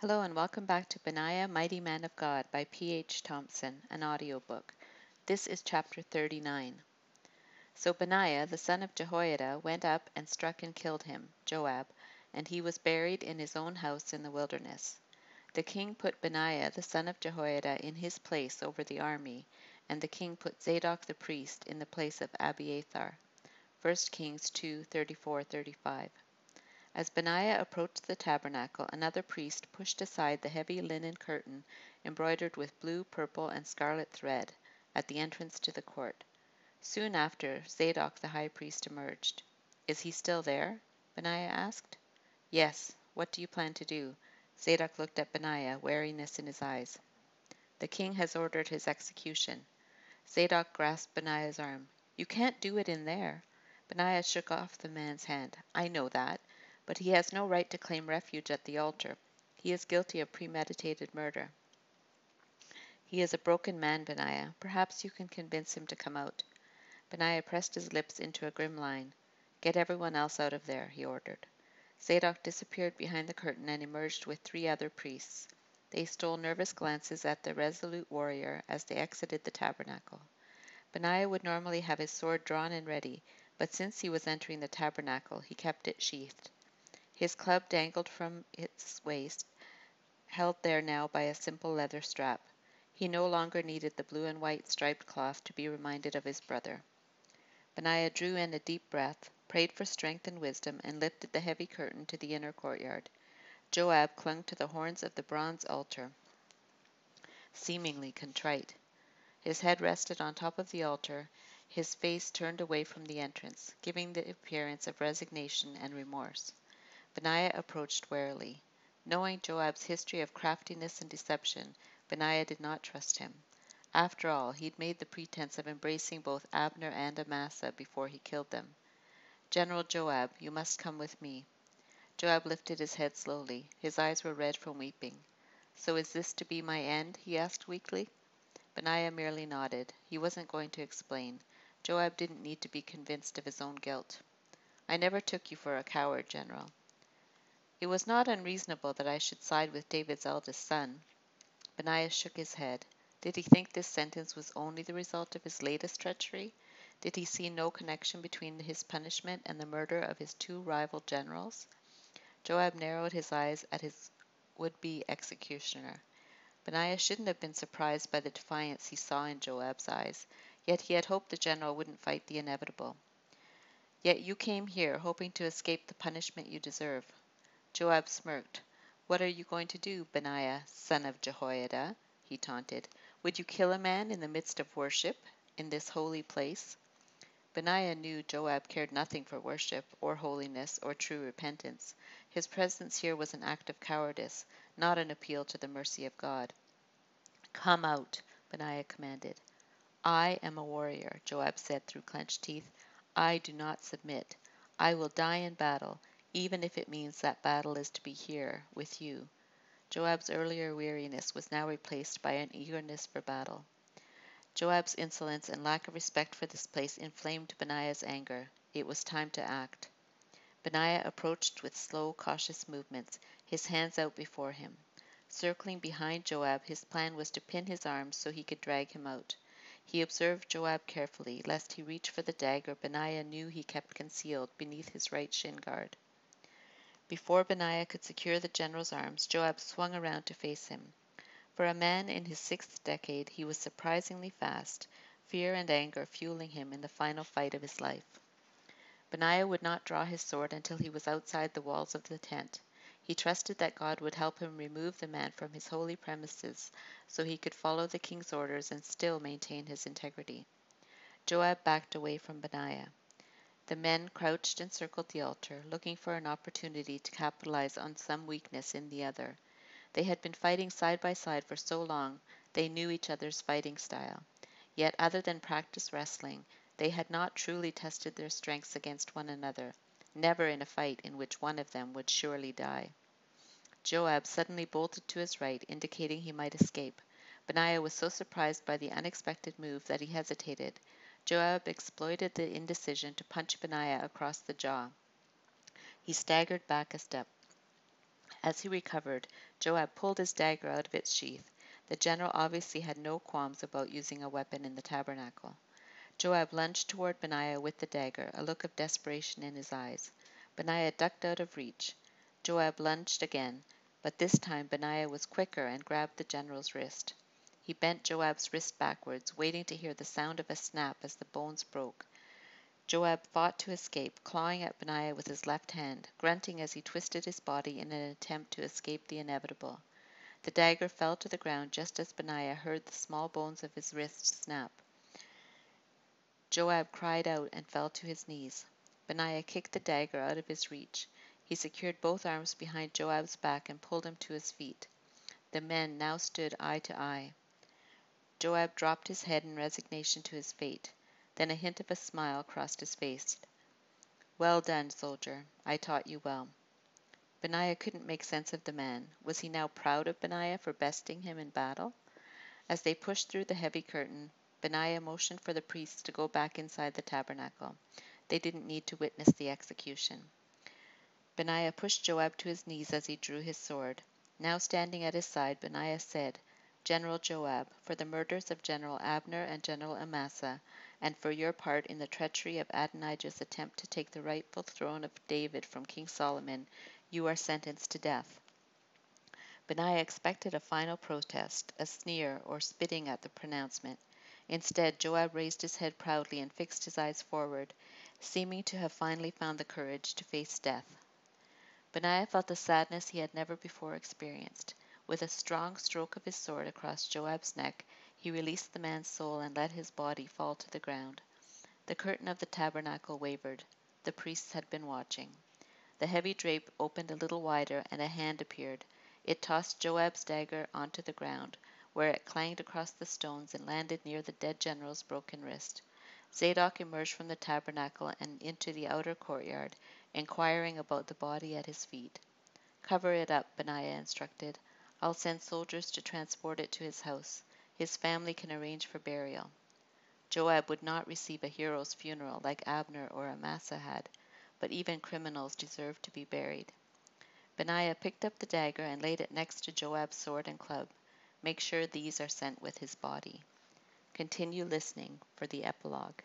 Hello and welcome back to Benaiah, Mighty Man of God by P.H. Thompson, an audiobook. This is chapter 39. So Benaiah, the son of Jehoiada, went up and struck and killed him, Joab, and he was buried in his own house in the wilderness. The king put Benaiah, the son of Jehoiada, in his place over the army, and the king put Zadok the priest in the place of Abiathar. 1 Kings 2 34 35. As Benaiah approached the tabernacle, another priest pushed aside the heavy linen curtain embroidered with blue, purple, and scarlet thread at the entrance to the court. Soon after, Zadok the high priest emerged. Is he still there? Benaiah asked. Yes. What do you plan to do? Zadok looked at Benaiah, wariness in his eyes. The king has ordered his execution. Zadok grasped Benaiah's arm. You can't do it in there. Benaiah shook off the man's hand. I know that. But he has no right to claim refuge at the altar. He is guilty of premeditated murder. He is a broken man, Benaiah. Perhaps you can convince him to come out. Benaiah pressed his lips into a grim line. Get everyone else out of there, he ordered. Zadok disappeared behind the curtain and emerged with three other priests. They stole nervous glances at the resolute warrior as they exited the tabernacle. Benaiah would normally have his sword drawn and ready, but since he was entering the tabernacle, he kept it sheathed. His club dangled from its waist, held there now by a simple leather strap. He no longer needed the blue and white striped cloth to be reminded of his brother. Benaiah drew in a deep breath, prayed for strength and wisdom, and lifted the heavy curtain to the inner courtyard. Joab clung to the horns of the bronze altar, seemingly contrite. His head rested on top of the altar, his face turned away from the entrance, giving the appearance of resignation and remorse. Benaiah approached warily. Knowing Joab's history of craftiness and deception, Benaiah did not trust him. After all, he'd made the pretense of embracing both Abner and Amasa before he killed them. General Joab, you must come with me. Joab lifted his head slowly. His eyes were red from weeping. So is this to be my end? he asked weakly. Benaiah merely nodded. He wasn't going to explain. Joab didn't need to be convinced of his own guilt. I never took you for a coward, General. It was not unreasonable that I should side with David's eldest son. Benaiah shook his head. Did he think this sentence was only the result of his latest treachery? Did he see no connection between his punishment and the murder of his two rival generals? Joab narrowed his eyes at his would-be executioner. Benaiah shouldn't have been surprised by the defiance he saw in Joab's eyes, yet he had hoped the general wouldn't fight the inevitable. Yet you came here hoping to escape the punishment you deserve. Joab smirked. What are you going to do, Benaiah, son of Jehoiada? he taunted. Would you kill a man in the midst of worship, in this holy place? Benaiah knew Joab cared nothing for worship, or holiness, or true repentance. His presence here was an act of cowardice, not an appeal to the mercy of God. Come out, Benaiah commanded. I am a warrior, Joab said through clenched teeth. I do not submit. I will die in battle, even if it means that battle is to be here, with you. Joab's earlier weariness was now replaced by an eagerness for battle. Joab's insolence and lack of respect for this place inflamed Benaiah's anger. It was time to act. Benaiah approached with slow, cautious movements, his hands out before him. Circling behind Joab, his plan was to pin his arms so he could drag him out. He observed Joab carefully, lest he reach for the dagger Benaiah knew he kept concealed beneath his right shin guard. Before Benaiah could secure the general's arms, Joab swung around to face him. For a man in his sixth decade, he was surprisingly fast, fear and anger fueling him in the final fight of his life. Benaiah would not draw his sword until he was outside the walls of the tent. He trusted that God would help him remove the man from his holy premises so he could follow the king's orders and still maintain his integrity. Joab backed away from Benaiah. The men crouched and circled the altar, looking for an opportunity to capitalize on some weakness in the other. They had been fighting side by side for so long they knew each other's fighting style. Yet, other than practice wrestling, they had not truly tested their strengths against one another, never in a fight in which one of them would surely die. Joab suddenly bolted to his right, indicating he might escape. Benaiah was so surprised by the unexpected move that he hesitated. Joab exploited the indecision to punch Benaiah across the jaw. He staggered back a step. As he recovered, Joab pulled his dagger out of its sheath. The general obviously had no qualms about using a weapon in the tabernacle. Joab lunged toward Benaiah with the dagger, a look of desperation in his eyes. Benaiah ducked out of reach. Joab lunged again, but this time Benaiah was quicker and grabbed the general's wrist. He bent Joab's wrist backwards, waiting to hear the sound of a snap as the bones broke. Joab fought to escape, clawing at Benaiah with his left hand, grunting as he twisted his body in an attempt to escape the inevitable. The dagger fell to the ground just as Benaiah heard the small bones of his wrist snap. Joab cried out and fell to his knees. Benaiah kicked the dagger out of his reach. He secured both arms behind Joab's back and pulled him to his feet. The men now stood eye to eye. Joab dropped his head in resignation to his fate. Then a hint of a smile crossed his face. Well done, soldier. I taught you well. Benaiah couldn't make sense of the man. Was he now proud of Benaiah for besting him in battle? As they pushed through the heavy curtain, Benaiah motioned for the priests to go back inside the tabernacle. They didn't need to witness the execution. Benaiah pushed Joab to his knees as he drew his sword. Now standing at his side, Benaiah said, General Joab, for the murders of General Abner and General Amasa, and for your part in the treachery of Adonijah's attempt to take the rightful throne of David from King Solomon, you are sentenced to death. Benaiah expected a final protest, a sneer, or spitting at the pronouncement. Instead, Joab raised his head proudly and fixed his eyes forward, seeming to have finally found the courage to face death. Benaiah felt a sadness he had never before experienced. With a strong stroke of his sword across Joab's neck, he released the man's soul and let his body fall to the ground. The curtain of the tabernacle wavered. The priests had been watching. The heavy drape opened a little wider and a hand appeared. It tossed Joab's dagger onto the ground, where it clanged across the stones and landed near the dead general's broken wrist. Zadok emerged from the tabernacle and into the outer courtyard, inquiring about the body at his feet. Cover it up, Benaiah instructed. I'll send soldiers to transport it to his house. His family can arrange for burial. Joab would not receive a hero's funeral like Abner or Amasa had, but even criminals deserve to be buried. Benaiah picked up the dagger and laid it next to Joab's sword and club. Make sure these are sent with his body. Continue listening for the epilogue.